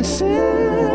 innocent.